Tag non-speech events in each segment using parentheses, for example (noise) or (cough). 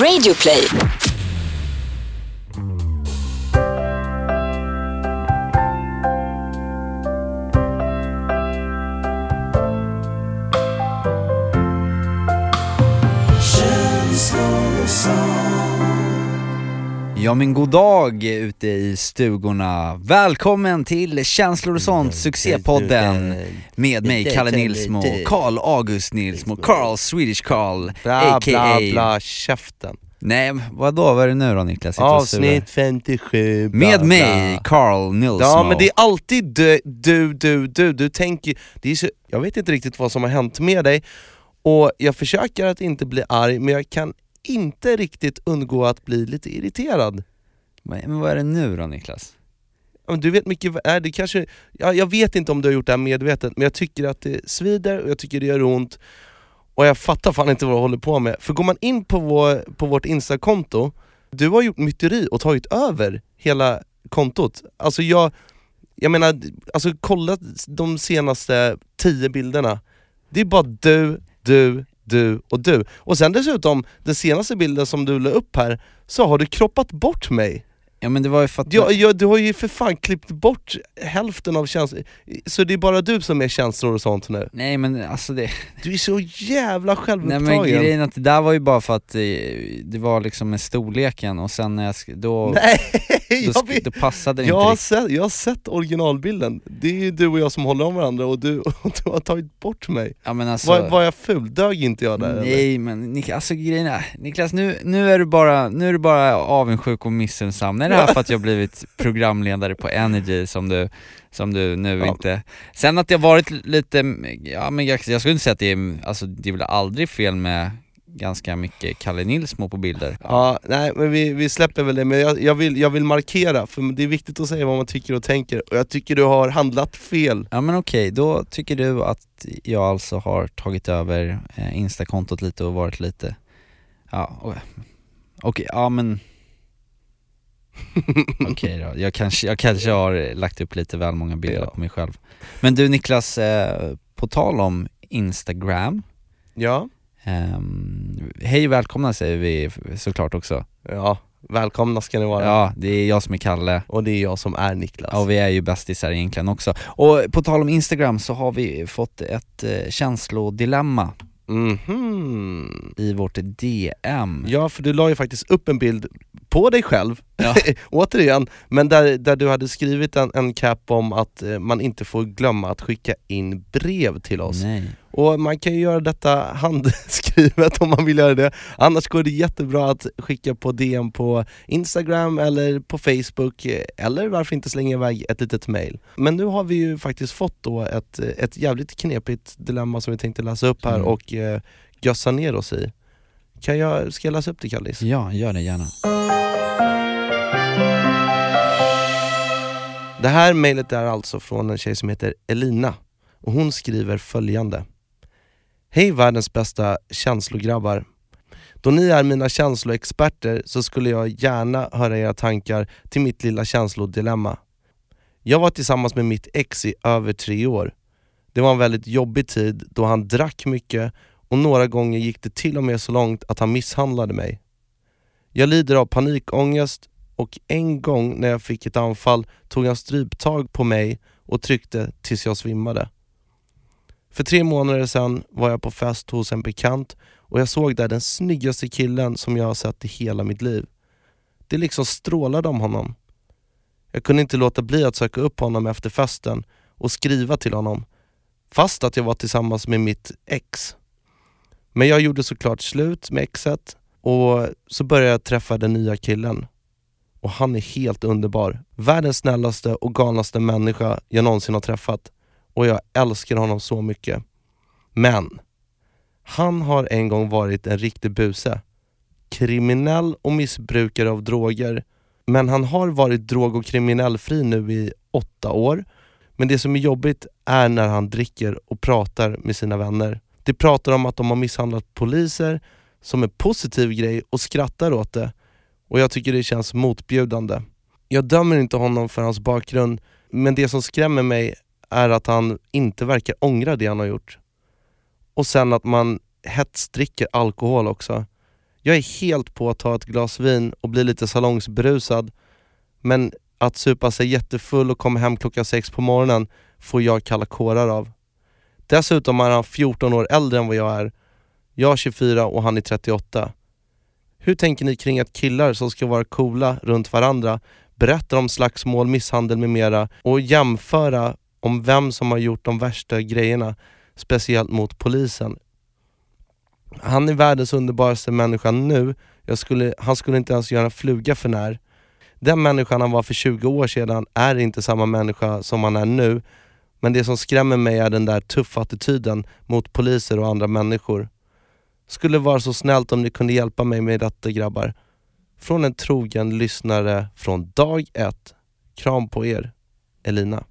Radio Play. Ja men god dag ute i stugorna. Välkommen till Känslor och sånt, succépodden med mig Kalle Nilsmo, Karl August Nilsmo, Carl Swedish Carl, Bla a.k.a. bla bla, käften. Nej vadå, vad är det nu då Niklas? Sitter och surar. Avsnitt 57, bla, Med bla. mig, Carl Nilsmo. Ja men det är alltid du, du, du, du, du tänker, det är så, jag vet inte riktigt vad som har hänt med dig, och jag försöker att inte bli arg, men jag kan inte riktigt undgå att bli lite irriterad. Men vad är det nu då Niklas? Ja, Du vet mycket, är det kanske, ja, jag vet inte om du har gjort det här medvetet, men jag tycker att det svider och jag tycker det gör ont, och jag fattar fan inte vad du håller på med. För går man in på, vår, på vårt instakonto, du har gjort myteri och tagit över hela kontot. Alltså jag, jag menar, alltså kolla de senaste tio bilderna, det är bara du, du, du och du. Och sen dessutom, den senaste bilden som du la upp här, så har du kroppat bort mig. Ja men det var ju för att... Jag, jag, du har ju för fan klippt bort hälften av känslor, så det är bara du som är känslor och sånt nu. Nej men alltså det... Du är så jävla Nej självupptagen. men grejen är att det där var ju bara för att eh, det var liksom med storleken och sen när jag då, Nej, jag, vet, då passade det jag, inte har sett, jag har sett originalbilden, det är ju du och jag som håller om varandra och du, (laughs) och du har tagit bort mig. Ja men alltså... Var, var jag ful? Dög inte jag där eller? Nej men Nik alltså grejen är, Niklas nu, nu är du bara, nu är du bara avundsjuk och missunnsam. Är det här (laughs) för att jag har blivit programledare på Energy som du, som du nu Ja. inte... Sen att jag varit lite, ja men jag, jag skulle inte säga att det är, alltså det är väl aldrig fel med ganska mycket Kalle Nilsmo på bilder. Ja, nej men vi, vi släpper väl det, men jag, jag, vill, jag vill markera, för det är viktigt att säga vad man tycker och tänker, och jag tycker du har handlat fel. Ja men okej, då tycker du att jag alltså har tagit över eh, instakontot lite och varit lite, ja, okej, ja men (laughs) Okej då, jag kanske, jag kanske har lagt upp lite väl många bilder Ja. på mig själv Men du Niklas, eh, på tal om Instagram, Ja, ehm, hej och välkomna säger vi såklart också ja, välkomna ska ni vara. Ja, det är jag som är Kalle Och det är jag som är Niklas. Och vi är ju bästisar egentligen också. Och på tal om Instagram så har vi fått ett eh, känslodilemma Mhm. i vårt DM. Ja, för du la ju faktiskt upp en bild på dig själv, Ja. (laughs) återigen, men där, där du hade skrivit en, en cap om att eh, man inte får glömma att skicka in brev till oss. Nej. Och man kan ju göra detta handskrivet (laughs) om man vill göra det, annars går det jättebra att skicka på DM på Instagram eller på Facebook, eh, eller varför inte slänga iväg ett litet mail. Men nu har vi ju faktiskt fått då ett, eh, ett jävligt knepigt dilemma som vi tänkte läsa upp här Mm. och eh, gössa ner oss i. Kan jag, ska jag läsa upp det Kallis? Ja, gör det gärna. Det här mejlet är alltså från en tjej som heter Elina och hon skriver följande. Hej världens bästa känslograbbar. Då ni är mina känsloexperter så skulle jag gärna höra era tankar till mitt lilla känslodilemma. Jag var tillsammans med mitt ex i över tre år. Det var en väldigt jobbig tid då han drack mycket och några gånger gick det till och med så långt att han misshandlade mig. Jag lider av panikångest och en gång när jag fick ett anfall tog han stryptag på mig och tryckte tills jag svimmade. För tre månader sedan var jag på fest hos en bekant och jag såg där den snyggaste killen som jag har sett i hela mitt liv. Det liksom strålade om honom. Jag kunde inte låta bli att söka upp honom efter festen och skriva till honom, fast att jag var tillsammans med mitt ex. Men jag gjorde såklart slut med exet och så började jag träffa den nya killen och han är helt underbar. Världens snällaste och galnaste människa jag någonsin har träffat och jag älskar honom så mycket. Men, han har en gång varit en riktig buse. Kriminell och missbrukare av droger. Men han har varit drog och kriminellfri nu i åtta år. Men det som är jobbigt är när han dricker och pratar med sina vänner. De pratar om att de har misshandlat poliser, som en positiv grej och skrattar åt det och jag tycker det känns motbjudande. Jag dömer inte honom för hans bakgrund, men det som skrämmer mig är att han inte verkar ångra det han har gjort. Och sen att man hetsdricker alkohol också. Jag är helt på att ta ett glas vin och bli lite salongsberusad, men att supa sig jättefull och komma hem klockan sex på morgonen får jag kalla kårar av. Dessutom är han 14 år äldre än vad jag är. Jag är 24 och han är 38. Hur tänker ni kring att killar som ska vara coola runt varandra berättar om slagsmål, misshandel med mera och jämföra om vem som har gjort de värsta grejerna, speciellt mot polisen. Han är världens underbaraste människa nu, skulle, han skulle inte ens göra en fluga för när. Den människan han var för 20 år sedan är inte samma människa som han är nu, men det som skrämmer mig är den där tuffa attityden mot poliser och andra människor. Skulle vara så snällt om ni kunde hjälpa mig med detta grabbar. Från en trogen lyssnare från dag ett. Kram på er, Elina.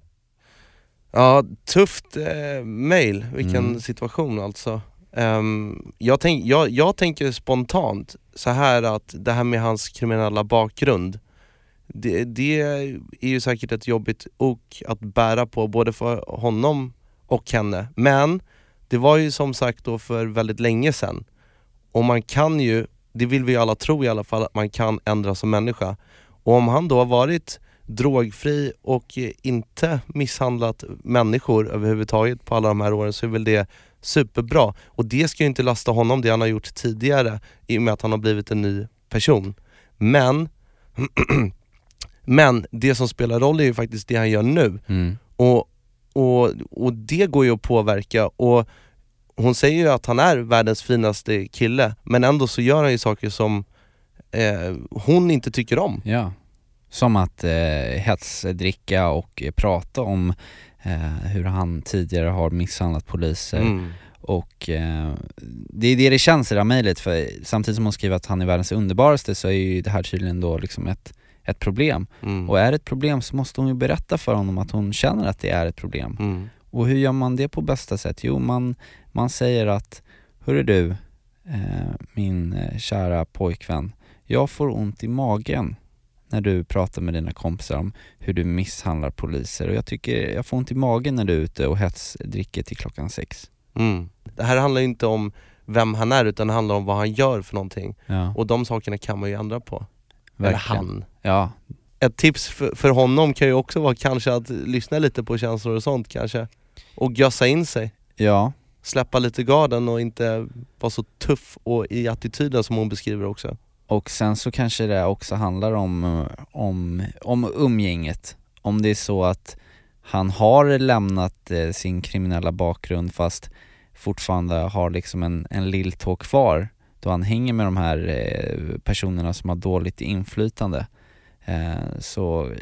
Ja, tufft eh, mail. Vilken mm. situation alltså. Um, jag, tänk, jag, jag tänker spontant så här att det här med hans kriminella bakgrund, det, det är ju säkert ett jobbigt ok att bära på både för honom och henne. Men det var ju som sagt då för väldigt länge sedan. Och man kan ju, det vill vi alla tro i alla fall, att man kan ändras som människa. Och om han då har varit drogfri och inte misshandlat människor överhuvudtaget på alla de här åren så är väl det superbra. Och det ska ju inte lasta honom det han har gjort tidigare i och med att han har blivit en ny person. Men, (clears throat) men det som spelar roll är ju faktiskt det han gör nu. Mm. Och, och, och det går ju att påverka. Och hon säger ju att han är världens finaste kille, men ändå så gör han ju saker som eh, hon inte tycker om. Ja, som att eh, hetsdricka och prata om eh, hur han tidigare har misshandlat poliser. Mm. Och eh, det är det det känns i det här mejlet, för samtidigt som hon skriver att han är världens underbaraste så är ju det här tydligen då liksom ett, ett problem. Mm. Och är det ett problem så måste hon ju berätta för honom att hon känner att det är ett problem. Mm. Och hur gör man det på bästa sätt? Jo, man, man säger att Hörru du, eh, min eh, kära pojkvän, jag får ont i magen när du pratar med dina kompisar om hur du misshandlar poliser och jag tycker jag får ont i magen när du är ute och hetsdricker till klockan sex. Mm. Det här handlar inte om vem han är utan det handlar om vad han gör för någonting. Ja. Och de sakerna kan man ju ändra på. Verkligen. Eller han. Ja. Ett tips för, för honom kan ju också vara kanske att lyssna lite på känslor och sånt kanske. Och gössa in sig. Ja. Släppa lite garden och inte vara så tuff och i attityden som hon beskriver också. Och sen så kanske det också handlar om, om, om umgänget. Om det är så att han har lämnat eh, sin kriminella bakgrund fast fortfarande har liksom en, en lilltå kvar då han hänger med de här eh, personerna som har dåligt inflytande eh, så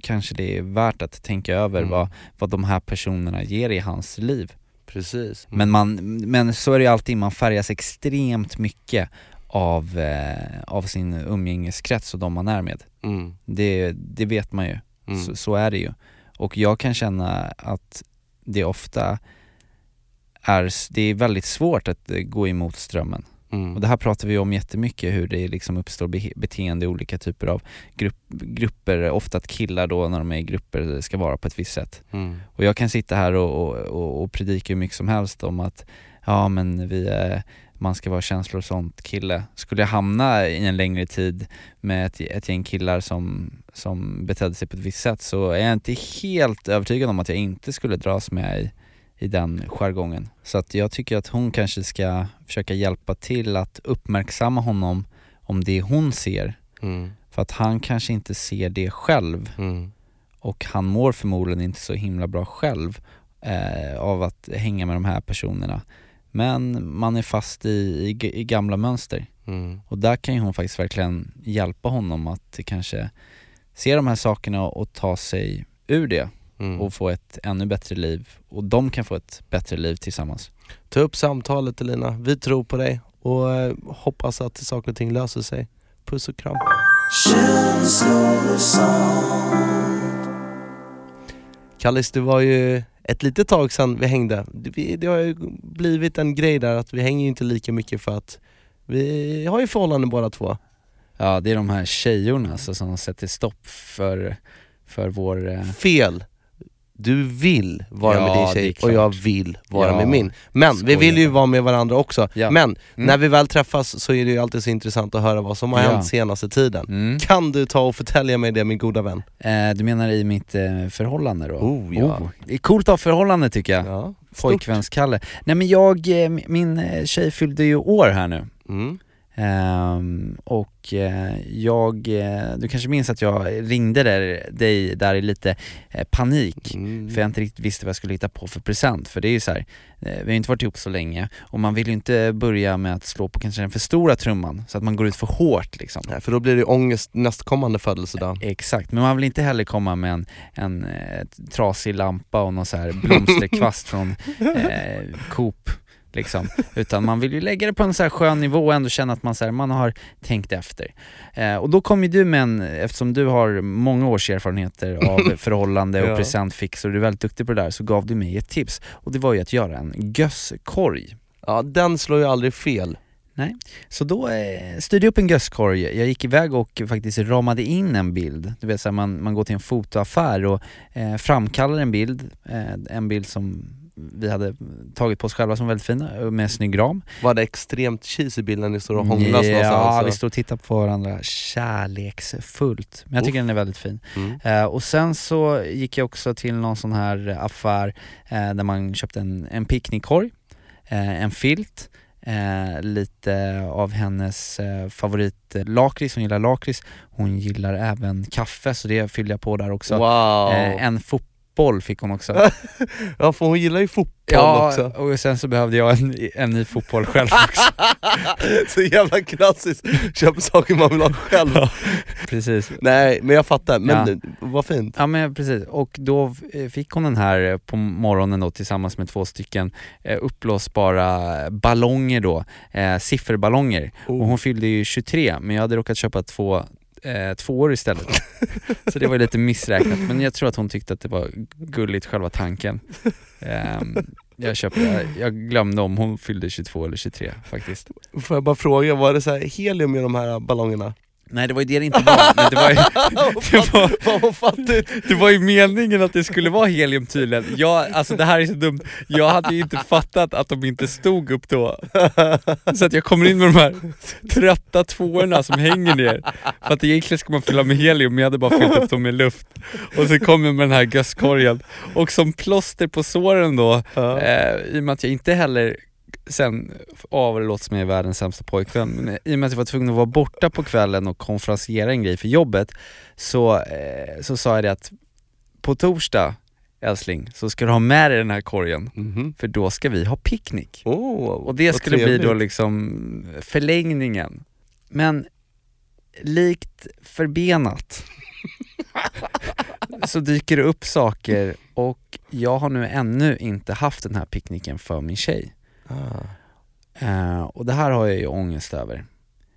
kanske det är värt att tänka över mm. vad, vad de här personerna ger i hans liv. Precis. Men, man, men så är det ju alltid, man färgas extremt mycket av, eh, av sin umgängeskrets och de man är med. Mm. Det, det vet man ju, mm. så, så, är det ju. Och jag kan känna att det ofta är, det är väldigt svårt att gå emot strömmen. Mm. Och det här pratar vi om jättemycket, hur det liksom uppstår be beteende i olika typer av grupp, grupper, ofta att killar då när de är i grupper ska vara på ett visst sätt. Mm. Och jag kan sitta här och, och, och predika hur mycket som helst om att ja men vi är man ska vara sånt kille. Skulle jag hamna i en längre tid med ett, ett gäng killar som, som betedde sig på ett visst sätt så är jag inte helt övertygad om att jag inte skulle dras med i, i den jargongen. Så att jag tycker att hon kanske ska försöka hjälpa till att uppmärksamma honom om det hon ser. Mm. För att han kanske inte ser det själv. Mm. Och han mår förmodligen inte så himla bra själv eh, av att hänga med de här personerna. Men man är fast i, i, i gamla mönster. Mm. Och där kan ju hon faktiskt verkligen hjälpa honom att kanske se de här sakerna och ta sig ur det mm. och få ett ännu bättre liv. Och de kan få ett bättre liv tillsammans. Ta upp samtalet Elina, vi tror på dig och eh, hoppas att saker och ting löser sig. Puss och kram. Kallis, det var ju ett litet tag sedan vi hängde. Det, det har ju blivit en grej där att vi hänger inte lika mycket för att vi har ju förhållanden båda två. Ja, det är de här tjejorna alltså, som sätter stopp för, för vår... Eh... Fel! Du vill vara Ja, med din tjej och jag vill vara Ja, med min. Men vi skojar vill ju vara med varandra också. Ja. Men Mm. när vi väl träffas så är det ju alltid så intressant att höra vad som har hänt senaste tiden. Mm. Kan du ta och förtälja mig det min goda vän? Eh, du menar i mitt eh, förhållande då? Oh, ja. Det är coolt att ha förhållande tycker jag. Ja. Pojkvänskalle. Nej men jag, eh, min eh, tjej fyllde ju år här nu. Mm. Ehm, och eh, jag, eh, du kanske minns att jag ringde där, dig där i lite eh, panik Mm. för jag inte riktigt visste vad jag skulle hitta på för present. För det är ju så här, eh, vi har ju inte varit ihop så länge och man vill ju inte börja med att slå på kanske den för stora trumman så att man går ut för hårt liksom. Nej, för då blir det ångest nästkommande födelsedag. Exakt, men man vill inte heller komma med en, en eh, trasig lampa och någon så här blomsterkvast (laughs) från eh, Coop liksom. Utan man vill ju lägga det på en så här skön nivå och ändå känna att man, så här, man har tänkt efter. Eh, och då kom ju du med en, eftersom du har många års erfarenheter av (laughs) förhållande och Ja. presentfix och du är väldigt duktig på det där så gav du mig ett tips och det var ju att göra en gösskorg. Ja, den slår ju aldrig fel. Så då eh, styrde jag upp en gösskorg, jag gick iväg och faktiskt ramade in en bild. Du vet så här, man, man går till en fotoaffär och eh, framkallar en bild, eh, en bild som vi hade tagit på oss själva som väldigt fin, eh, med snygg ram. Var det extremt cheesy bild när ni står och hånglas Ja, någonstans? vi står och tittar på varandra kärleksfullt. Men jag tycker den är väldigt fin. Mm. Eh, och sen så gick jag också till någon sån här affär eh, där man köpte en, en picknickkorg, eh, en filt, eh, lite av hennes eh, favoritlakrits, hon gillar lakrits, hon gillar även kaffe så det fyllde jag på där också. Wow! Eh, en fotboll fick hon också. (laughs) Ja för hon gillar ju fotboll ja, också. och sen så behövde jag en, en ny fotboll själv också. (laughs) så jävla klassiskt, köp saker man vill ha själv. Precis. Nej men jag fattar, men Ja. vad fint. Ja men precis, och då eh, fick hon den här eh, på morgonen då tillsammans med två stycken eh, uppblåsbara ballonger då, eh, sifferballonger. Och Oh. hon fyllde ju 23 men jag hade råkat köpa två eh, tvåor istället. (laughs) Så det var lite missräknat men jag tror att hon tyckte att det var gulligt själva tanken. Ehm, jag, köpte, jag, jag glömde om hon fyllde 22 eller 23 faktiskt. Får jag bara fråga, var det så helium i de här ballongerna? Nej det var ju det det inte var, men det var ju, (laughs) det var! Det var ju meningen att det skulle vara helium tydligen. Jag, alltså det här är så dumt, jag hade ju inte fattat att de inte stod upp då. Så att jag kommer in med de här trötta tvåorna som hänger ner. För att egentligen ska man fylla med helium, men jag hade bara fyllt upp dem med luft. Och så kom jag med den här gösskorgen. Och som plåster på såren då, eh, i och med att jag inte heller sen, av det låter som jag är världens sämsta pojkvän, men i och med att jag var tvungen att vara borta på kvällen och konferenciera en grej för jobbet så, eh, så sa jag det att på torsdag älskling, så ska du ha med dig den här korgen Mhm. för då ska vi ha picknick. Oh, Och det vad skulle bli då trevligt. liksom förlängningen. Men likt förbenat (laughs) så dyker det upp saker och jag har nu ännu inte haft den här picknicken för min tjej. Ah, Eh, och det här har jag ju ångest över.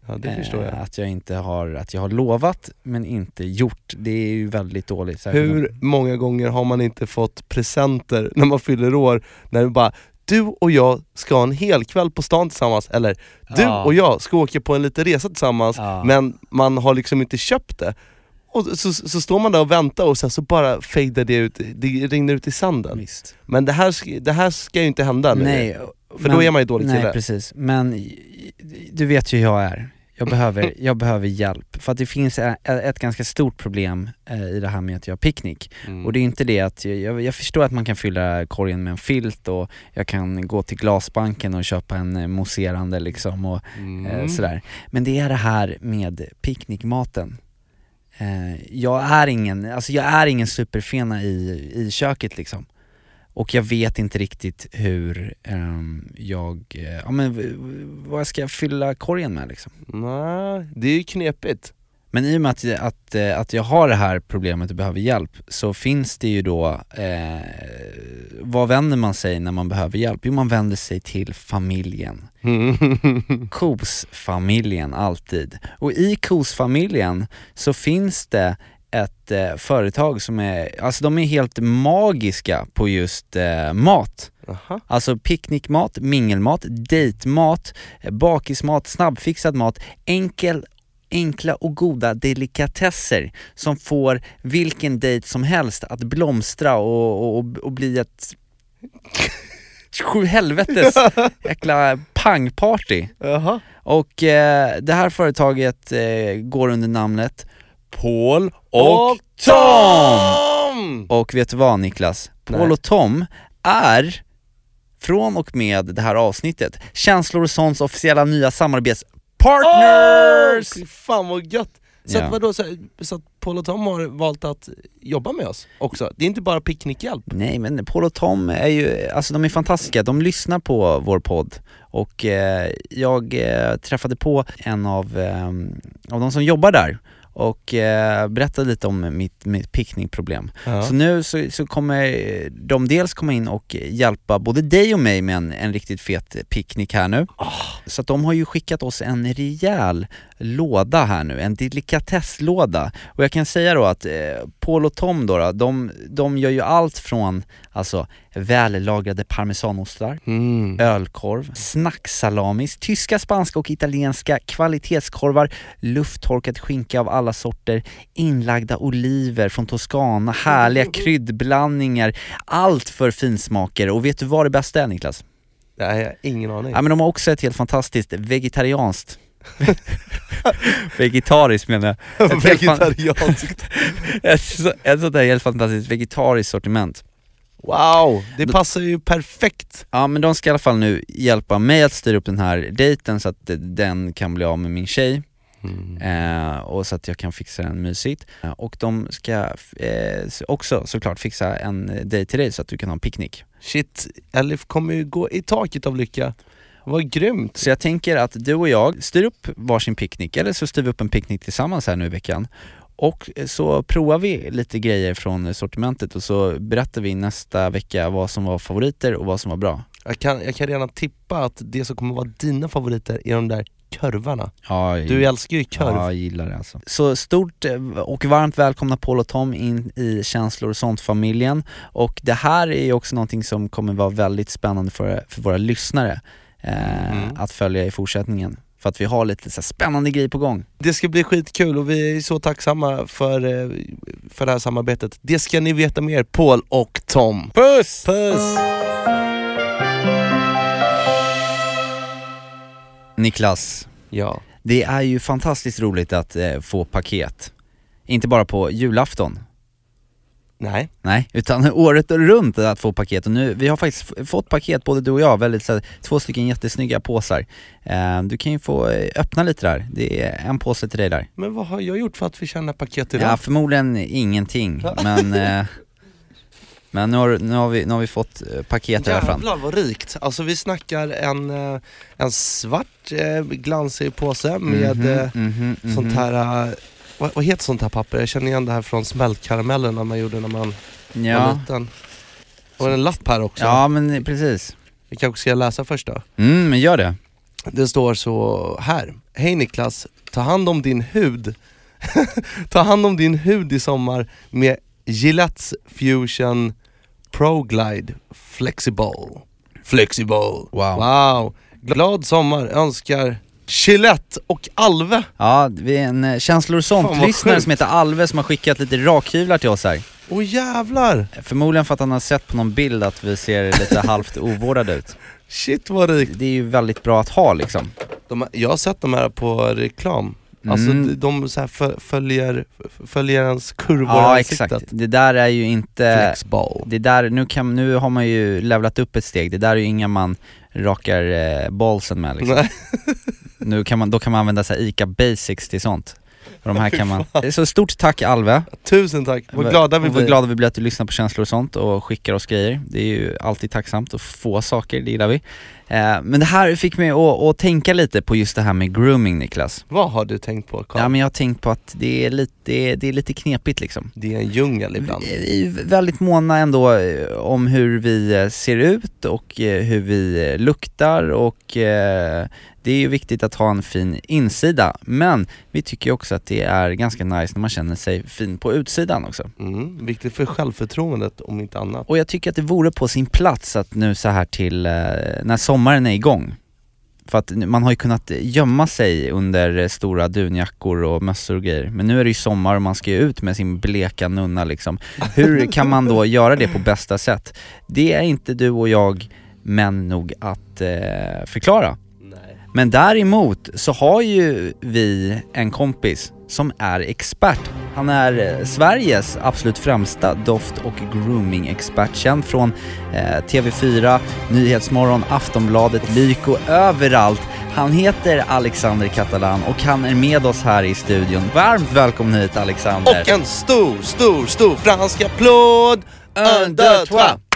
ja det förstår jag. Eh, att jag inte har, att jag har lovat men inte gjort. Det är ju väldigt dåligt. Hur många gånger har man inte fått presenter när man fyller år, när det bara du och jag ska ha en hel kväll på stan tillsammans, eller du Ja. och jag ska åka på en liten resa tillsammans, Ja. men man har liksom inte köpt det. Och så, så står man där och väntar och sen så bara fejdar det ut, det rinner ut i sanden. Visst. Men det här, det här ska ju inte hända nu. Nej, För då är man ju dålig Nej kille. precis, men du vet ju hur jag är. Jag (laughs) behöver, jag behöver hjälp. För att det finns ett ganska stort problem eh, i det här med att jag har picknick. Mm. Och det är inte det att, jag, jag, förstår att man kan fylla korgen med en filt och jag kan gå till glasbanken och köpa en eh, mousserande liksom och eh, Mm. sådär. Men det är det här med picknickmaten. Eh, jag är ingen, alltså jag är ingen superfena i, i köket liksom. Och jag vet inte riktigt hur ehm, jag, eh, ja men vad ska jag fylla korgen med liksom? Nej, det är ju knepigt. Men i och med att, att, eh, att jag har det här problemet och behöver hjälp så finns det ju då, eh, vad vänder man sig när man behöver hjälp? Jo man vänder sig till familjen. (laughs) KOS-familjen alltid. Och i KOS-familjen så finns det ett eh, företag som är, alltså de är helt magiska på just eh, mat. Aha. Alltså picknickmat, mingelmat, dejtmat, eh, bakismat, snabbfixad mat, enkel enkla och goda delikatesser som får vilken dejt som helst att blomstra och, och, och bli ett sju helvetes (laughs) jäkla pangparty. Och eh, det här företaget eh, går under namnet Paul och, Tom! Tom! Och vet du vad Niklas? Paul Nej. och Tom är från och med det här avsnittet Känslor och Sons officiella nya samarbetspartners! Fy fan vad gött! Så, Ja. att, vadå, så, så att Paul och Tom har valt att jobba med oss också? Det är inte bara picknickhjälp? Nej men Paul och Tom är ju, alltså de är fantastiska, de lyssnar på vår podd och eh, jag eh, träffade på en av, eh, av de som jobbar där och eh, berättade lite om mitt, mitt picknickproblem. Ja. Så nu så, så kommer de dels komma in och hjälpa både dig och mig med en, en riktigt fet picknick här nu. Så att de har ju skickat oss en rejäl låda här nu, en delikatesslåda. Och jag kan säga då att eh, Paul och Tom då, då de, de gör ju allt från alltså vällagrade parmesanostar, Mm. ölkorv, snacksalamis, tyska, spanska och italienska kvalitetskorvar, lufttorkad skinka av alla sorter, inlagda oliver från Toscana, härliga kryddblandningar, allt för finsmaker. Och vet du vad det bästa är Niklas? Nej, jag har ingen aning. Ja men de har också ett helt fantastiskt vegetarianskt (laughs) Vegetariskt menar jag. Ett Vegetarianskt. (laughs) Ett sånt där helt fantastiskt vegetariskt sortiment. Wow, det passar ju perfekt. Ja men de ska i alla fall nu hjälpa mig att styra upp den här dejten så att den kan bli av med min tjej eh, och så att jag kan fixa den mysigt. Eh, Och de ska eh, också såklart fixa en dejt till dig så att du kan ha en picknick. Shit, Elif kommer ju gå i taket av lycka. Vad grymt. Så jag tänker att du och jag styr upp varsin picknick, eller så styr vi upp en picknick tillsammans här nu i veckan. Och så provar vi lite grejer från sortimentet och så berättar vi nästa vecka vad som var favoriter och vad som var bra. Jag kan, jag kan redan tippa att det som kommer vara dina favoriter är de där kurvarna. Ja, Du älskar ju kurv. Ja, jag gillar det alltså. Så stort eh, och varmt välkomna Paul och Tom in i Känslor och sånt-familjen. Och det här är ju också någonting som kommer vara väldigt spännande för, för våra lyssnare eh, Mm. att följa i fortsättningen. För att vi har lite så spännande grejer på gång. Det ska bli skitkul och vi är så tacksamma för, eh, för det här samarbetet. Det ska ni veta mer, Paul och Tom. Puss! Puss! Niklas, Ja. det är ju fantastiskt roligt att eh, få paket. Inte bara på julafton, Nej. Nej, utan året runt att få paket och nu, vi har faktiskt fått paket både du och jag, väldigt så här, två stycken jättesnygga påsar. Eh, du kan ju få eh, öppna lite där, det är en påse till dig där. Men vad har jag gjort för att förtjäna paket idag? Ja, förmodligen ingenting, men eh, (laughs) men nu har, nu, har vi, nu har vi fått eh, paket i alla fall. Jävlar vad rikt. Alltså vi snackar en, eh, en svart glansig påse med Mhm, eh, mhm, mhm. sånt här, vad, vad heter sånt här papper? Jag känner igen det här från smältkaramellerna man gjorde när man var Ja, liten. Och en lapp här också. ja men precis. Vi kanske ska läsa först då. Mm, men gör det. Det står så här. Hej Niklas, ta hand om din hud. (laughs) ta hand om din hud i sommar med Gillettes Fusion Pro Glide Flexible. Flexible. Wow. Wow. Glad sommar önskar Gillette och Alve. Ja, vi är en eh, Känslor sånt-lyssnare som heter Alve som har skickat lite rakhyvlar till oss här. Åh jävlar! Förmodligen för att han har sett på någon bild att vi ser lite (laughs) halvt ovårdade ut. Shit vad rikt. Det är ju väldigt bra att ha liksom. De, jag har sett de här på reklam. Alltså Mm. de, de så här fö- följer, följer ens kurvor i Ja ansiktet. exakt, det där är ju inte, Flexball. det där, nu, kan, nu har man ju levlat upp ett steg, det där är ju inga man rakar eh, ballsen med liksom. Nu kan man, då kan man använda sig ICA basics till sånt. De här kan man, så stort tack Alve. Tusen tack, vad glada vi blir. Vad glada vi blir att du lyssnar på känslor och sånt och skickar oss grejer. Det är ju alltid tacksamt att få saker, det gillar vi. Eh, men det här fick mig att, att tänka lite på just det här med grooming Niklas. Vad har du tänkt på Carl? Ja men jag har tänkt på att det är lite, det är, det är lite knepigt liksom. Det är en djungel ibland. Vi är väldigt måna ändå eh, om hur vi eh, ser ut och hur vi luktar och det är ju viktigt att ha en fin insida men vi tycker också att det är ganska nice när man känner sig fin på utsidan också. Mm, viktigt för självförtroendet om inte annat. Och jag tycker att det vore på sin plats att nu så här till, eh, när sommaren är igång För att man har ju kunnat gömma sig under stora dunjackor och mössor och grejer. Men nu är det ju sommar och man ska ju ut med sin bleka nunna liksom. Hur kan man då (laughs) göra det på bästa sätt? Det är inte du och jag män nog att eh, förklara. Men däremot så har ju vi en kompis som är expert. Han är eh, Sveriges absolut främsta doft och grooming-expert, känd från eh, TV4, Nyhetsmorgon, Aftonbladet, Lyko, överallt. Han heter Alexander Catalan och han är med oss här i studion. Varmt välkommen hit Alexander! Och en stor, stor, stor fransk applåd! Un, deux, trois!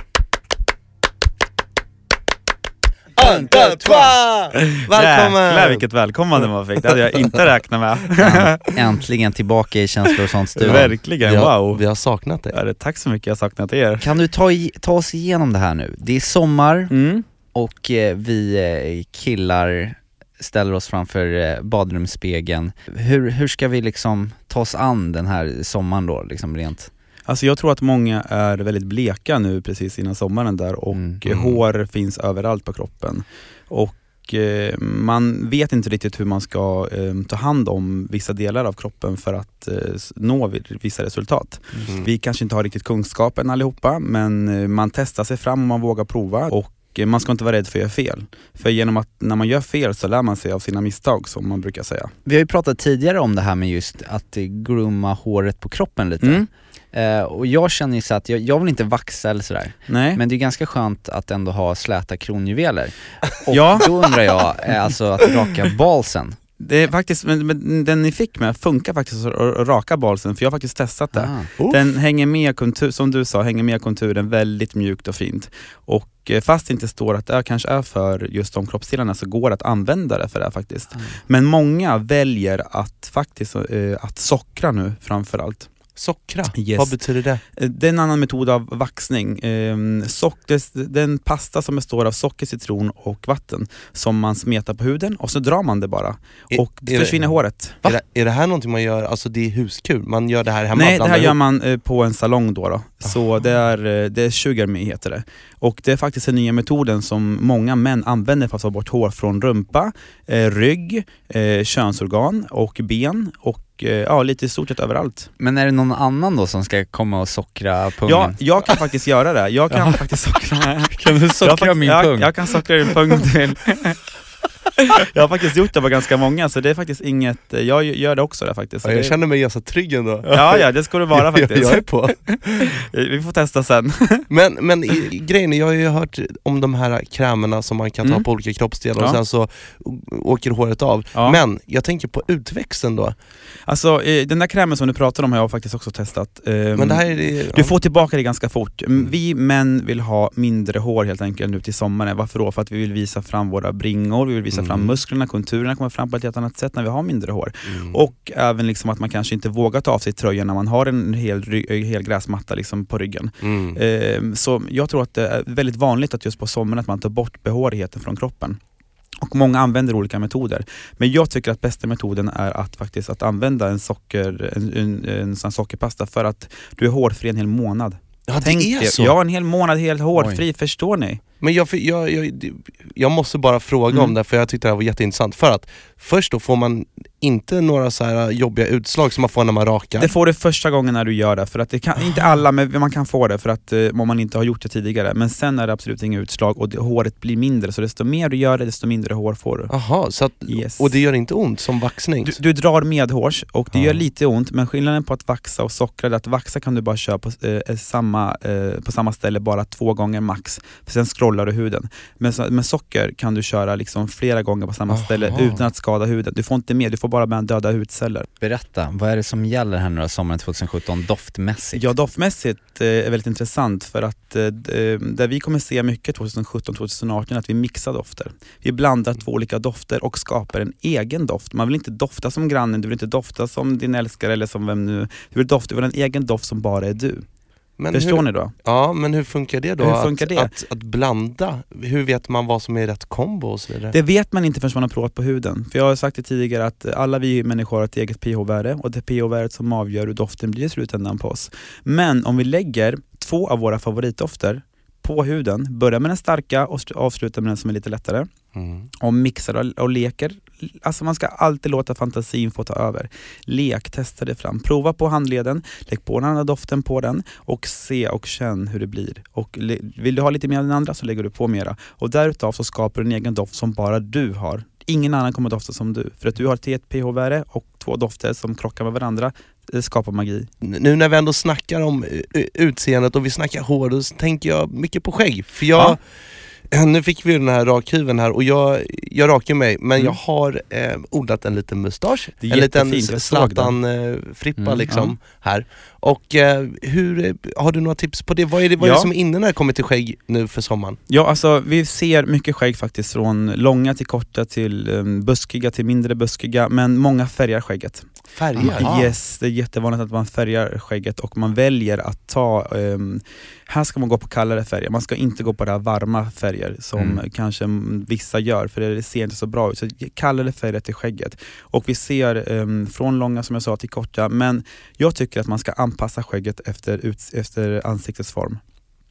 Un, deux, trois! Välkommen! Jäklar vilket välkomnande man fick, det hade jag inte räknat med. Äntligen tillbaka i Känslor och sånt studion. Verkligen, vi har, wow. Vi har saknat dig. Ja, det- Tack så mycket, jag har saknat er. Kan du ta, i, ta oss igenom det här nu? Det är sommar Mm. och eh, vi eh, killar ställer oss framför eh, badrumsspegeln. Hur, hur ska vi liksom ta oss an den här sommaren då, liksom rent? Alltså jag tror att många är väldigt bleka nu precis innan sommaren där och Mm. eh, hår finns överallt på kroppen. Och eh, man vet inte riktigt hur man ska eh, ta hand om vissa delar av kroppen för att eh, nå vissa resultat. Mm. Vi kanske inte har riktigt kunskapen allihopa men man testar sig fram och man vågar prova och man ska inte vara rädd för att göra fel. För genom att när man gör fel så lär man sig av sina misstag som man brukar säga. Vi har ju pratat tidigare om det här med just att grooma håret på kroppen lite. Mm. Eh, och jag känner ju så att jag, jag vill inte vaxa eller sådär, Nej. men det är ganska skönt att ändå ha släta kronjuveler. (laughs) Och Ja. då undrar jag, eh, alltså att raka balsen. Det är faktiskt, men, men den ni fick med funkar faktiskt att raka balsen för jag har faktiskt testat det. Ah. Den hänger med kontur, som du sa, hänger med konturen väldigt mjukt och fint. Och eh, fast det inte står att det kanske är för just de kroppsdelarna så går det att använda det för det faktiskt. Ah. Men många väljer att faktiskt eh, att sockra nu framförallt. Sockra, Yes. vad betyder det? Eh, Det är en annan metod av vaxning. Ehm, sock, det, det är en pasta som består av socker, citron och vatten som man smetar på huden och så drar man det bara. Är- Och det- försvinner håret. Är det, är det här någonting man gör, alltså det är huskur? Man gör det här hemma? Nej, det här gör man eh, på en salong då. då. Så det är, eh, det är sugar me heter det. Och det är faktiskt den nya metoden som många män använder för att ta bort hår från rumpa, eh, rygg, eh, könsorgan och ben och ja, lite i stort sett överallt. Men är det någon annan då som ska komma och sockra pungen? Ja, jag kan faktiskt göra det. Jag kan faktiskt sockra. (laughs) kan du Jag, sockra fakt- min jag, pung? jag kan sockra din pung om du vill. Jag har faktiskt gjort det på ganska många så det är faktiskt inget, jag gör det också där faktiskt. Ja, jag det, känner mig ganska trygg ändå. ja, ja, det ska du vara (laughs) faktiskt. jag är på. (laughs) Vi får testa sen. (laughs) Men, men i, grejen är, jag har ju hört om de här krämerna som man kan ta Mm. på olika kroppsdelar och Ja. sen så åker håret av. Ja. Men jag tänker på utväxten då. Alltså eh, den där krämen som du pratar om har jag faktiskt också testat. Ehm, Men det här är det, Du får tillbaka det ganska fort. Mm. Vi män vill ha mindre hår helt enkelt nu till sommaren. Varför då? För att vi vill visa fram våra bringor, vi vill visa fram Mm. musklerna, konturerna kommer fram på ett helt annat sätt när vi har mindre hår. Mm. Och även liksom att man kanske inte vågar ta av sig tröjan när man har en hel, eh, hel gräsmatta liksom på ryggen. Mm. Ehm, Så jag tror att det är väldigt vanligt att just på sommaren att man tar bort behårigheten från kroppen. Och många använder olika metoder. Men jag tycker att bästa metoden är att faktiskt att använda en, socker, en, en, en sån här sockerpasta för att du är hårfri en hel månad. Ja det Tänk är er, så! Ja, en hel månad helt hårfri, förstår ni? Men jag, jag, jag, jag måste bara fråga Mm. om det för jag tyckte det här var jätteintressant. För att först då får man inte några så här jobbiga utslag som man får när man rakar. Det får du första gången när du gör det, för att det kan, inte alla, men man kan få det för att eh, om man inte har gjort det tidigare. Men sen är det absolut inga utslag och det, håret blir mindre, så desto mer du gör det, desto mindre hår får du. Jaha, så att, Yes. och det gör inte ont som vaxning? Du, du drar medhårs och det Ja. gör lite ont, men skillnaden på att vaxa och sockra är att vaxa kan du bara köra på, eh, samma, eh, på samma ställe bara två gånger max, för sen scrollar du huden. Men med socker kan du köra liksom flera gånger på samma Aha. ställe utan att skada huden. Du får inte mer, du får bara med döda hudceller. Berätta, vad är det som gäller här nu då, sommaren 2017 doftmässigt? Ja, doftmässigt eh, är väldigt intressant för att eh, d- eh, där vi kommer se mycket 2017-2018 är att vi mixar dofter. Vi blandar två olika dofter och skapar en egen doft. Man vill inte dofta som grannen, du vill inte dofta som din älskare eller som vem nu. Du vill dofta, du vill ha en egen doft som bara är du. Men Förstår hur, ni då? Ja, men hur funkar det då? Hur funkar att, det? Att, att blanda, hur vet man vad som är rätt kombo och så vidare? Det vet man inte förrän man har provat på huden. För jag har sagt det tidigare att alla vi människor har ett eget pH-värde och det är pH-värdet som avgör hur doften blir i slutändan på oss. Men om vi lägger två av våra favoritdofter på huden, börjar med den starka och avslutar med den som är lite lättare. Mm. och mixar och, och leker. Alltså man ska alltid låta fantasin få ta över. Lek, testa det fram. Prova på handleden, lägg på den andra doften på den och se och känn hur det blir. Och vill du ha lite mer än den andra så lägger du på mera. Och därutav så skapar du en egen doft som bara du har. Ingen annan kommer dofta som du. För att du har ett pH-värde och två dofter som krockar med varandra. Det skapar magi. Nu när vi ändå snackar om eh, utseendet och vi snackar hår, då tänker jag mycket på skägg. För jag, (clears throat) nu fick vi ju den här rakhyveln här och jag, jag rakar mig, men Mm. jag har eh, odlat en liten mustasch. Är En liten Zlatan-frippa Mm, liksom här. Och eh, hur, eh, har du några tips på det? Vad är det, vad är Ja. det som är inne när det kommer till skägg nu för sommaren? Ja, alltså vi ser mycket skägg faktiskt från långa till korta till um, buskiga till mindre buskiga, men många färgar skägget. Färger? Aha. Yes, det är jättevanligt att man färgar skägget och man väljer att ta, ehm, här ska man gå på kallare färger, man ska inte gå på det varma färger som Mm. kanske mm, vissa gör för det ser inte så bra ut. Så kallare färger till skägget. Och vi ser ehm, från långa som jag sa till korta, men jag tycker att man ska anpassa skägget efter, ut, efter ansiktets form.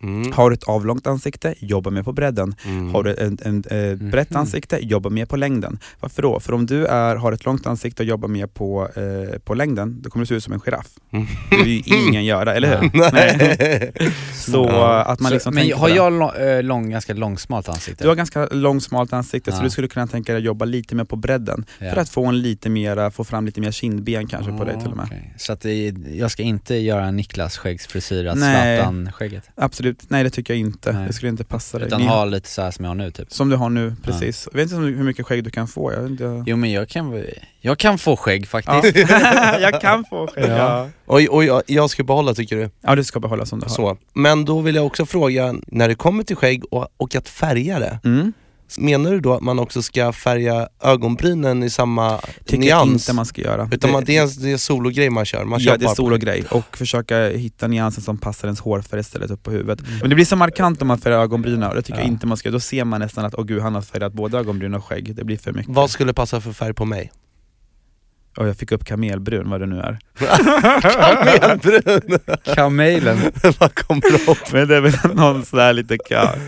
Mm. Har du ett avlångt ansikte, jobba mer på bredden. Mm. Har du ett en, en, brett Mhm. ansikte, jobba mer på längden. Varför då? För om du är, har ett långt ansikte och jobbar mer på, eh, på längden, då kommer du se ut som en giraff. Mm. Det vill ju ingen göra, eller hur? (laughs) Nej. Så Ja. att man Så- liksom men tänker på har jag lång, äh, lång, ganska långsmalt ansikte? Du har ganska långt smalt ansikte så Ja. du skulle kunna tänka dig att jobba lite mer på bredden. Ja. För att få en lite mera, få fram lite mer kindben kanske på dig till och med. Okej. Så att det, jag ska inte göra Niklas skäggsfrisyr, att Nej. Zlatan-skägget? Absolut, nej det tycker jag inte. Nej. Det skulle inte passa dig. Utan Ni- ha lite så här som jag har nu typ? Som du har nu, precis. Jag vet inte hur mycket skägg du kan få. Jag, jag... Jo men jag kan, jag kan få skägg faktiskt. Ja. (laughs) jag kan få skägg, Ja. ja. Oj, oj, jag- jag ska behålla tycker du? Ja, du ska behålla som du har. Så. Men då vill jag också fråga, när det kommer till skägg och, och att färga det, Mm. Menar du då att man också ska färga ögonbrynen i samma Tycker nyans? inte man ska göra. Utan man, det är en det är sologrej man kör? Man ja, det är stor och skägg. grej och försöka hitta nyansen som passar ens hårfärg istället upp på huvudet. Men det blir så markant om man färgar ögonbrynen och det tycker Ja. jag inte man ska Då ser man nästan att åh gud, han har färgat både ögonbryn och skägg. Det blir för mycket. Vad skulle passa för färg på mig? Och jag fick upp kamelbrun, vad det nu är. (laughs) Kamelbrun! Kamelen. (laughs) Vad kommer upp? Men det är väl någon sådär lite, ka-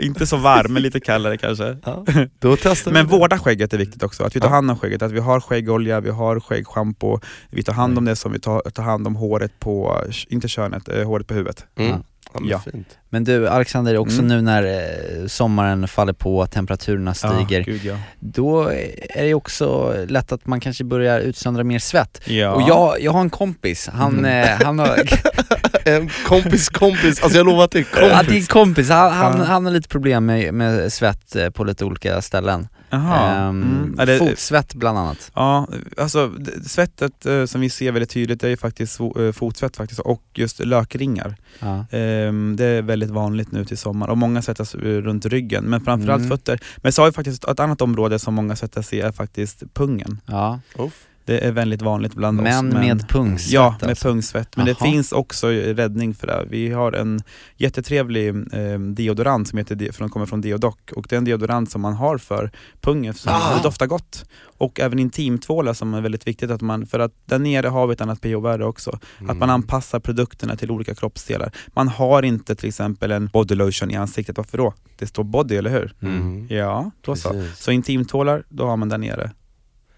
inte så varm, men lite kallare kanske. Ja, då testar Men det. vårda skägget är viktigt också, att vi tar Ja. hand om skägget, att vi har skäggolja, vi har skäggschampo, vi tar hand om det som vi tar, tar hand om håret på, inte könet, eh, håret på huvudet. Mm. Ja. Men Ja. Fint. Men du Alexander, också Mm. nu när eh, sommaren faller på, temperaturerna stiger, Ja, gud ja. då är det också lätt att man kanske börjar utsöndra mer svett. ja. Och jag, jag har en kompis, han, Mm. eh, han har, (laughs) En kompis kompis, alltså jag lovar att det är ja, kompis. din kompis, han, han, han har lite problem med, med svett eh, på lite olika ställen. Jaha. Ehm, Mm. Ja, det- Fotsvett bland annat. Ja, alltså svettet eh, som vi ser väldigt tydligt är ju faktiskt eh, fotsvett faktiskt och just lökringar. Ja. Ehm, det är väldigt vanligt nu till sommar och många svettas eh, runt ryggen men framförallt Mm. fötter. Men så har vi faktiskt ett annat område som många svettas i är faktiskt pungen. Ja. Uff. Det är väldigt vanligt bland oss. Men med pungsvett Ja, med alltså. pungsvett. Men det Jaha. finns också räddning för det. Vi har en jättetrevlig eh, deodorant som heter, de- från, kommer från Deodoc och det är en deodorant som man har för pungen som Ah. det doftar gott. Och även intimtvålar som är väldigt viktigt att man, för att där nere har vi ett annat pH-värde också. Att Mm. man anpassar produkterna till olika kroppsdelar. Man har inte till exempel en body lotion i ansiktet, varför då? Det står body, eller hur? Mm. Ja, då så. Så intimtvålar, då har man där nere.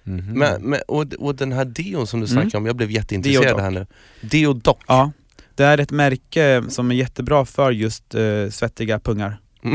Mhm. Men, men, och, och den här deon som du Mm. snackade om, jag blev jätteintresserad Deodoc. här nu. Deodoc. Ja, det är ett märke som är jättebra för just eh, svettiga pungar. (laughs)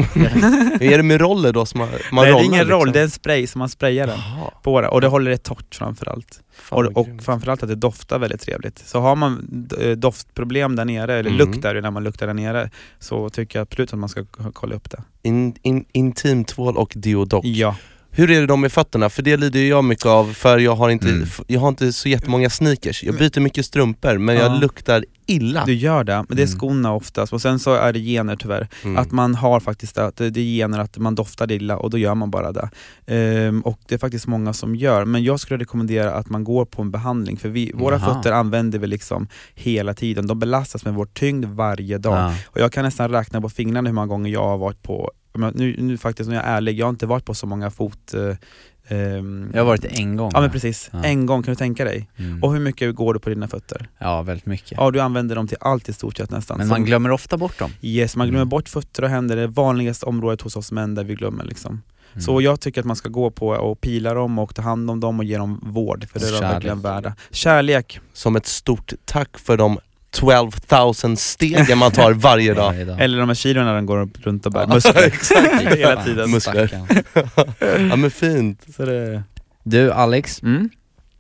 är det med roller då som man, man Nej, det är ingen roll, liksom? det är en spray som man sprayar den på det och det håller det torrt framförallt. fan Och, och framförallt att det doftar väldigt trevligt. Så har man eh, doftproblem där nere, eller Mm. lukt där när man luktar där nere, så tycker jag absolut att man ska kolla upp det. In, in, intimtvål och deodoc. Ja, Hur är det då med fötterna? För det lider jag mycket av, för jag har inte, Mm. jag har inte så jättemånga sneakers. Jag byter mycket strumpor, men Ja. jag luktar illa. du gör det. Men det är Mm. skorna oftast. Och sen så är det gener tyvärr. Mm. Att man har faktiskt det, att det är gener att man doftar illa och då gör man bara det. Ehm, och det är faktiskt många som gör. Men jag skulle rekommendera att man går på en behandling för vi, våra Jaha. fötter använder vi liksom hela tiden. De belastas med vår tyngd varje dag. Ja. Och jag kan nästan räkna på fingrarna hur många gånger jag har varit på, nu, nu faktiskt när jag är ärlig, jag har inte varit på så många fot... Eh, ehm, Jag har varit en gång. Ja men precis, Ja. en gång kan du tänka dig. Mm. Och hur mycket går du på dina fötter? Ja, väldigt mycket. Ja du använder dem till allt i stort sett nästan. Men man glömmer ofta bort dem. Yes, man glömmer Mm. bort fötter och händer, det är vanligaste området hos oss män där vi glömmer liksom. Mm. Så jag tycker att man ska gå på och pila dem och ta hand om dem och ge dem vård, för det är de verkligen värda. Kärlek, Som ett stort tack för de 12 000 stegen man tar varje dag. (laughs) Eller de här kilona den går runt och bär, Ja, muskler. (laughs) exakt. (laughs) Hela tiden. Muskler. Ja men fint. Så det, Du Alex, mm.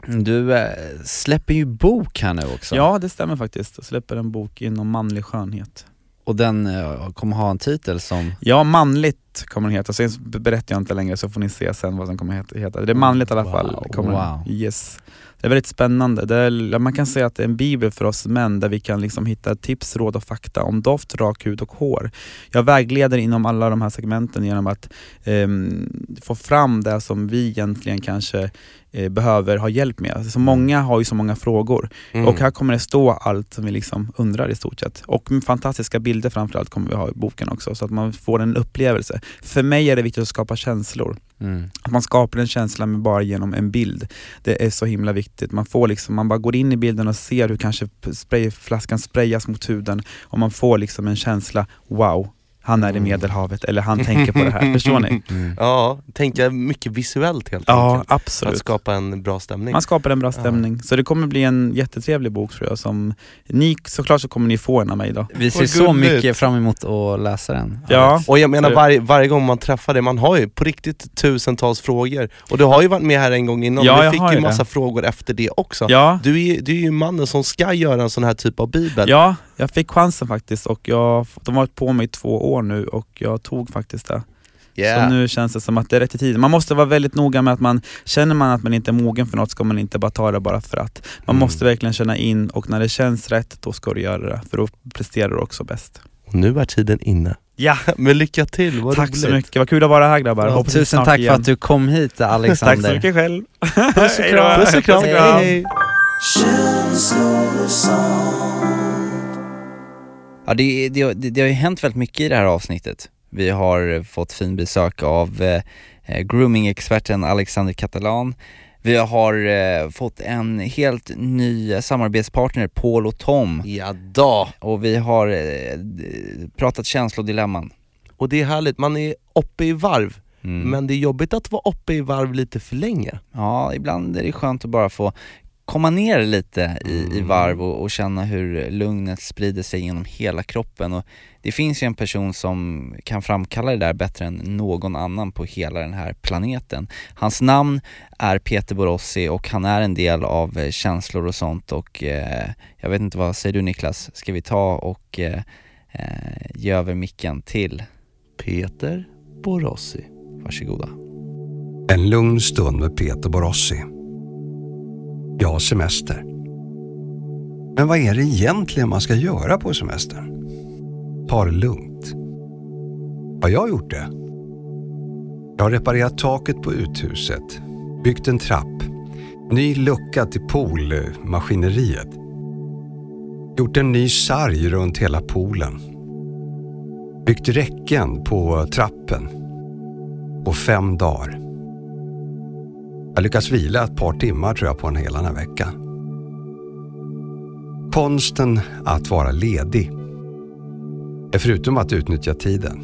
du eh, släpper ju bok här nu också. Ja, det stämmer faktiskt. Jag släpper en bok inom manlig skönhet. Och den eh, kommer ha en titel som... Ja, manligt kommer den heta. Sen berättar jag inte längre så får ni se sen vad den kommer heta. Det är manligt i alla fall. Kommer wow. Yes. Det är väldigt spännande. Det är, man kan säga att det är en bibel för oss män där vi kan liksom hitta tips, råd och fakta om doft, rak hud och hår. Jag vägleder inom alla de här segmenten genom att ehm, få fram det som vi egentligen kanske eh, behöver ha hjälp med. Så många har ju så många frågor. Mm. Och här kommer det stå allt som vi liksom undrar i stort sett. Och fantastiska bilder framförallt kommer vi ha i boken också, så att man får en upplevelse. För mig är det viktigt att skapa känslor. Mm. Att man skapar en känsla med bara genom en bild. Det är så himla viktigt. Man, får liksom, man bara går in i bilden och ser hur kanske sprayflaskan sprayas mot huden och man får liksom en känsla, wow, han är i Mm. Medelhavet eller han tänker på det här. (laughs) Förstår ni? Mm. Ja, tänka mycket visuellt helt Ja, enkelt. Att absolut. skapa en bra stämning. Man skapar en bra stämning. Så det kommer bli en jättetrevlig bok tror jag. Som, ni, såklart så kommer ni få en av mig då. Vi ser så mycket fram emot att läsa den. Ja, Och jag menar varje, varje gång man träffar dig, man har ju på riktigt tusentals frågor. Och du har ju varit med här en gång innan, Ja, du jag fick ju ju massa det. frågor efter det också. ja, Du, är, du är ju mannen som ska göra en sån här typ av bibel. ja, jag fick chansen faktiskt och jag, de har varit på mig i två år nu och jag tog faktiskt det. Yeah. Så nu känns det som att det är rätt i tiden. Man måste vara väldigt noga med att man, känner man att man inte är mogen för något ska man inte bara ta det bara för att. Man Mm. måste verkligen känna in och när det känns rätt, då ska du göra det. För då presterar du också bäst. Och nu är tiden inne. Ja, (laughs) Men lycka till, vad tack roligt. så mycket. Vad kul att vara här grabbar. Vi tusen tack igen. för att du kom hit (laughs) Tack Alexander. så mycket själv. (laughs) Puss och kram. Puss och kram. Puss och kram. Hej, hej. Ja, det, det, det, det har ju hänt väldigt mycket i det här avsnittet. Vi har fått fin besök av eh, eh, grooming-experten Alexander Catalan. Vi har eh, fått en helt ny samarbetspartner, Paul och Tom. Ja då. Och vi har eh, pratat känslodilemman. Och det är härligt, man är uppe i varv, Mm. men det är jobbigt att vara uppe i varv lite för länge. Ja, ibland är det skönt att bara få komma ner lite i, i Mm. varv och, och känna hur lugnet sprider sig genom hela kroppen. Och det finns ju en person som kan framkalla det där bättre än någon annan på hela den här planeten. Hans namn är Peter Borossi och han är en del av eh, känslor och sånt och eh, jag vet inte, vad säger du Niklas? Ska vi ta och eh, eh, ge över micken till, Peter Borossi. varsågoda. En lugn stund med Peter Borossi. Jag har semester. Men vad är det egentligen man ska göra på semestern? Ta det lugnt. Har jag gjort det? Jag har reparerat taket på uthuset, byggt en trapp, ny lucka till poolmaskineriet, gjort en ny sarg runt hela poolen, byggt räcken på trappen på fem dagar. Jag lyckas vila ett par timmar tror jag på en hel annan vecka. Konsten att vara ledig är förutom att utnyttja tiden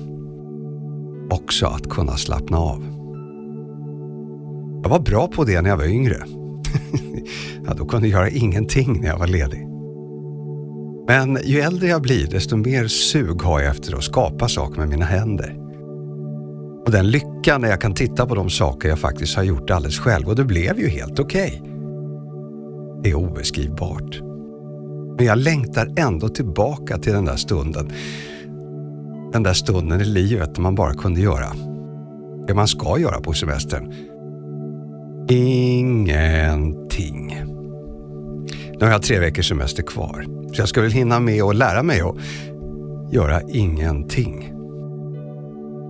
också att kunna slappna av. Jag var bra på det när jag var yngre. (laughs) ja, då kunde jag göra ingenting när jag var ledig. Men ju äldre jag blir desto mer sug har jag efter att skapa saker med mina händer. Och den lyckan när jag kan titta på de saker jag faktiskt har gjort alldeles själv och det blev ju helt okej. Det är obeskrivbart. Men jag längtar ändå tillbaka till den där stunden. Den där stunden i livet när man bara kunde göra det man ska göra på semestern. Ingenting. Nu har jag tre veckors semester kvar. Så jag ska väl hinna med att lära mig att göra ingenting.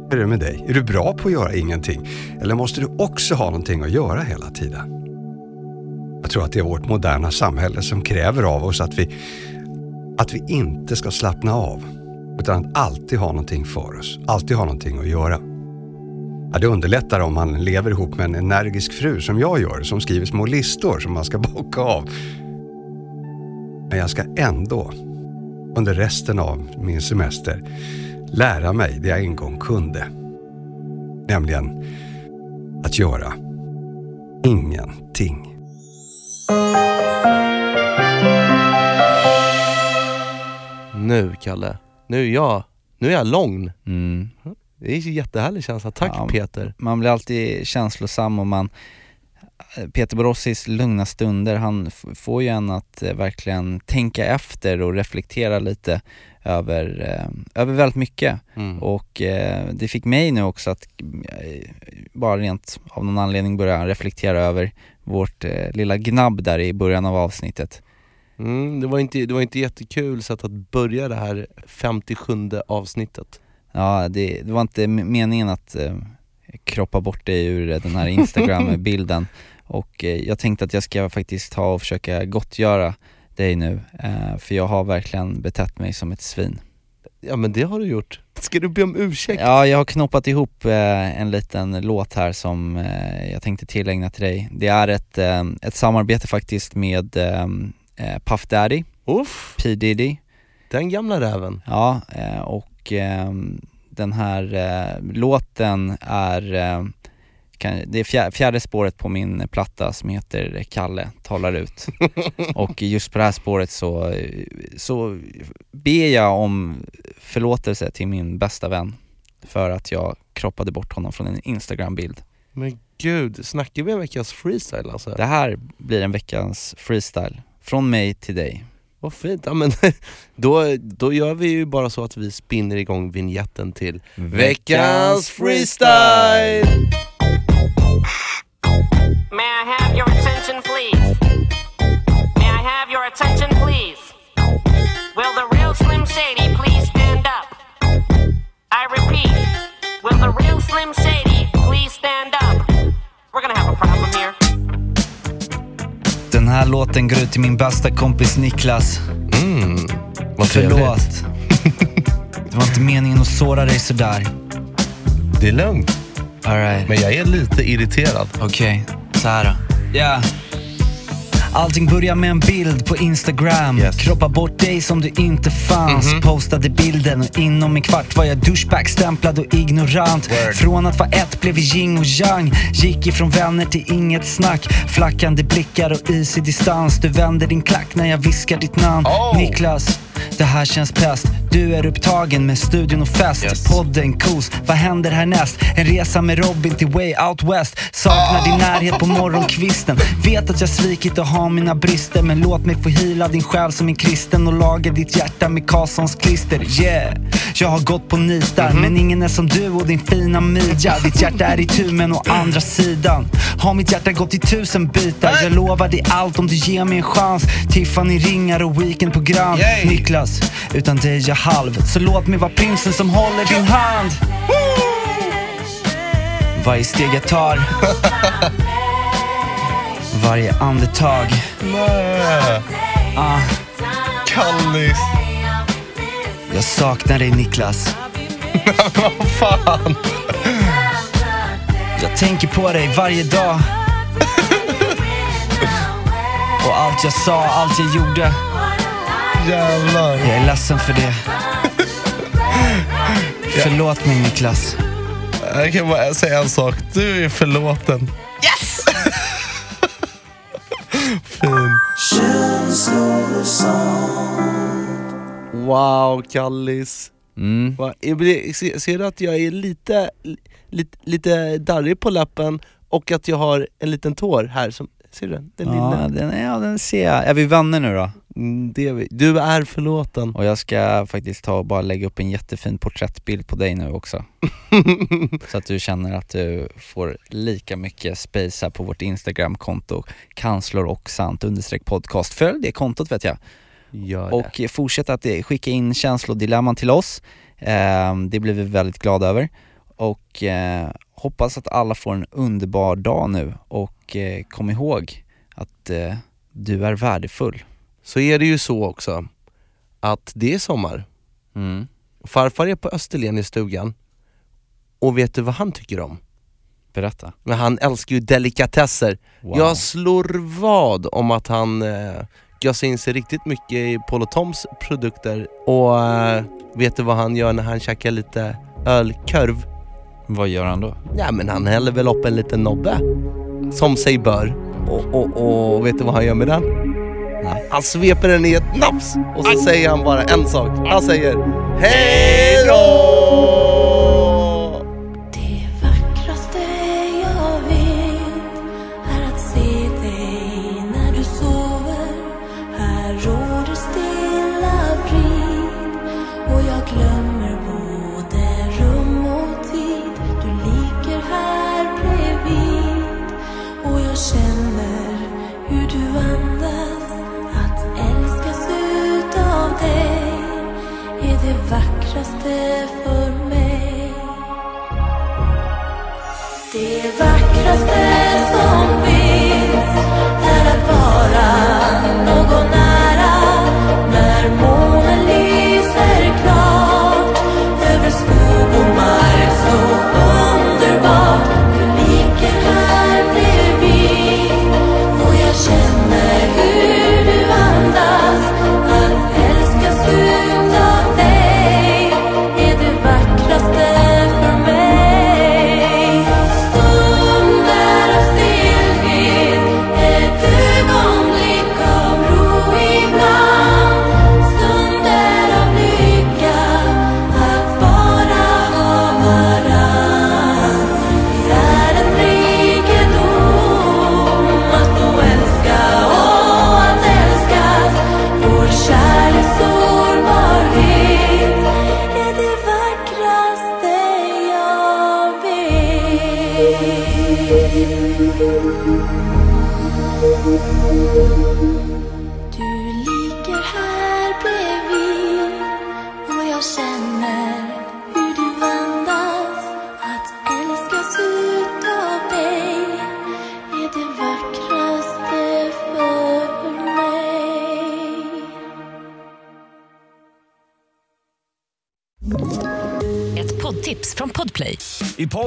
Hur är det med dig? Är du bra på att göra ingenting? Eller måste du också ha någonting att göra hela tiden? Jag tror att det är vårt moderna samhälle som kräver av oss att vi, att vi inte ska slappna av. Utan att alltid ha någonting för oss. Alltid ha någonting att göra. Ja, det underlättar om man lever ihop med en energisk fru som jag gör, som skriver små listor som man ska (laughs) bocka av. Men jag ska ändå, under resten av min semester, lära mig det jag en gång kunde. Nämligen att göra ingenting. Nu Kalle, nu är jag, nu är jag lång. Mm. Det är en jättehärlig känsla. Tack Ja. Peter. Man blir alltid känslosam och man Peter Borossis lugna stunder, han får ju en att eh, verkligen tänka efter och reflektera lite över, eh, över väldigt mycket. Mm. Och eh, det fick mig nu också att eh, bara rent av någon anledning börja reflektera över vårt eh, lilla gnabb där i början av avsnittet. Mm, det, var inte, det var inte jättekul sätt att börja det här 57 avsnittet. Ja, det, det var inte meningen att eh, kroppa bort dig ur den här (laughs) Instagram-bilden och eh, jag tänkte att jag ska faktiskt ta och försöka gottgöra dig nu, eh, för jag har verkligen betett mig som ett svin. Ja men det har du gjort. Ska du be om ursäkt? Ja, jag har knoppat ihop eh, en liten låt här som eh, jag tänkte tillägna till dig. Det är ett, ett samarbete faktiskt med Puff Daddy, Uff, P Diddy, den gamla räven. Ja, och den här låten är, det är fjär, fjärde spåret på min platta som heter Kalle talar ut. (laughs) och just på det här spåret så, så ber jag om förlåtelse till min bästa vän för att jag kroppade bort honom från en Instagram-bild. Men gud, snackar vi en veckas freestyle alltså? Det här blir en veckans freestyle, från mig till dig. Vad fint, ja, men (laughs) då, då gör vi ju bara så att vi spinner igång vignetten till Veckans freestyle! May I have your attention, please? May I have your attention, please? Will the real Slim Shady please stand up? I repeat, will the real Slim Shady please stand up? We're gonna have a problem here. Den här låten går ut till min bästa kompis Niklas. Mm, vad. Förlåt. (laughs) Det var inte meningen att såra dig sådär. Det är lugnt, Alright, men jag är lite irriterad. okej. Så här då. Ja. Allting börjar med en bild på Instagram Yes. Kroppa bort dig som du inte fanns Postade bilden och inom en kvart var jag douchebag-stämplad och ignorant Från att vara ett blev vi yin och yang Gick ifrån vänner till inget snack Flackande blickar och is i distans Du vänder din klack när jag viskar ditt namn Niklas, det här känns pest Du är upptagen med studion och fest. Yes. Podden, kos, vad händer härnäst? En resa med Robin till way out west. Saknar din närhet på morgonkvisten. Vet att jag svikit och har mina brister. Men låt mig få hila din själ som en kristen Och laga ditt hjärta med Karlssons klister. Yeah, jag har gått på nitar Men ingen är som du och din fina midja. Ditt hjärta är i tu men å andra sidan. Har mitt hjärta gått i tusen bitar? Jag lovar dig allt om du ger mig en chans. Tiffany ringar och weekendprogram Niklas, utan dig jag halv. Så låt mig vara prinsen som håller din hand. Varje steg jag tar. Varje andetag. Ah, Kallis! Jag saknar dig Niklas. (laughs) Vad fan! Jag tänker på dig varje dag. (laughs) Och allt jag sa, allt jag gjorde Jävlar. Jag är ledsen för det (laughs) Förlåt mig Niklas Jag kan bara säga en sak, du är förlåten. Yes! (laughs) fin. Wow, Kallis. mm. Va, jag blir- se- Ser du att jag är lite, lite, lite darrig på läppen och att jag har en liten tår här? Som, ser du den? Den ja, lilla. den, ja, den ser jag. Är vi vänner nu då? Mm, det. Du är förlåten. Och jag ska faktiskt ta och bara lägga upp en jättefin porträttbild på dig nu också. (laughs) Så att du känner att du får lika mycket space här på vårt Instagramkonto. Kanslor och sant understreck podcast. Följ det kontot vet jag. Gör det. och fortsätt att eh, skicka in känslodilemman till oss. Eh, Det blir vi väldigt glada över. Och eh, hoppas att alla får en underbar dag nu. Och eh, kom ihåg att eh, du är värdefull Så är det ju så också, att det är sommar. mm. Farfar är på Österlen i stugan, och vet du vad han tycker om? Berätta Men han älskar ju delikatesser. Wow. Jag slår vad om att han eh, gasar in sig riktigt mycket i Paul och Toms produkter. Och eh, vet du vad han gör när han käkar lite ölkorv? Vad gör han då? Ja men han häller väl upp en liten nobbe. Som sig bör. Och, och, och vet du vad han gör med den? Nej. Han sveper den i ett nafs och så säger han bara en sak. Han säger Hej då!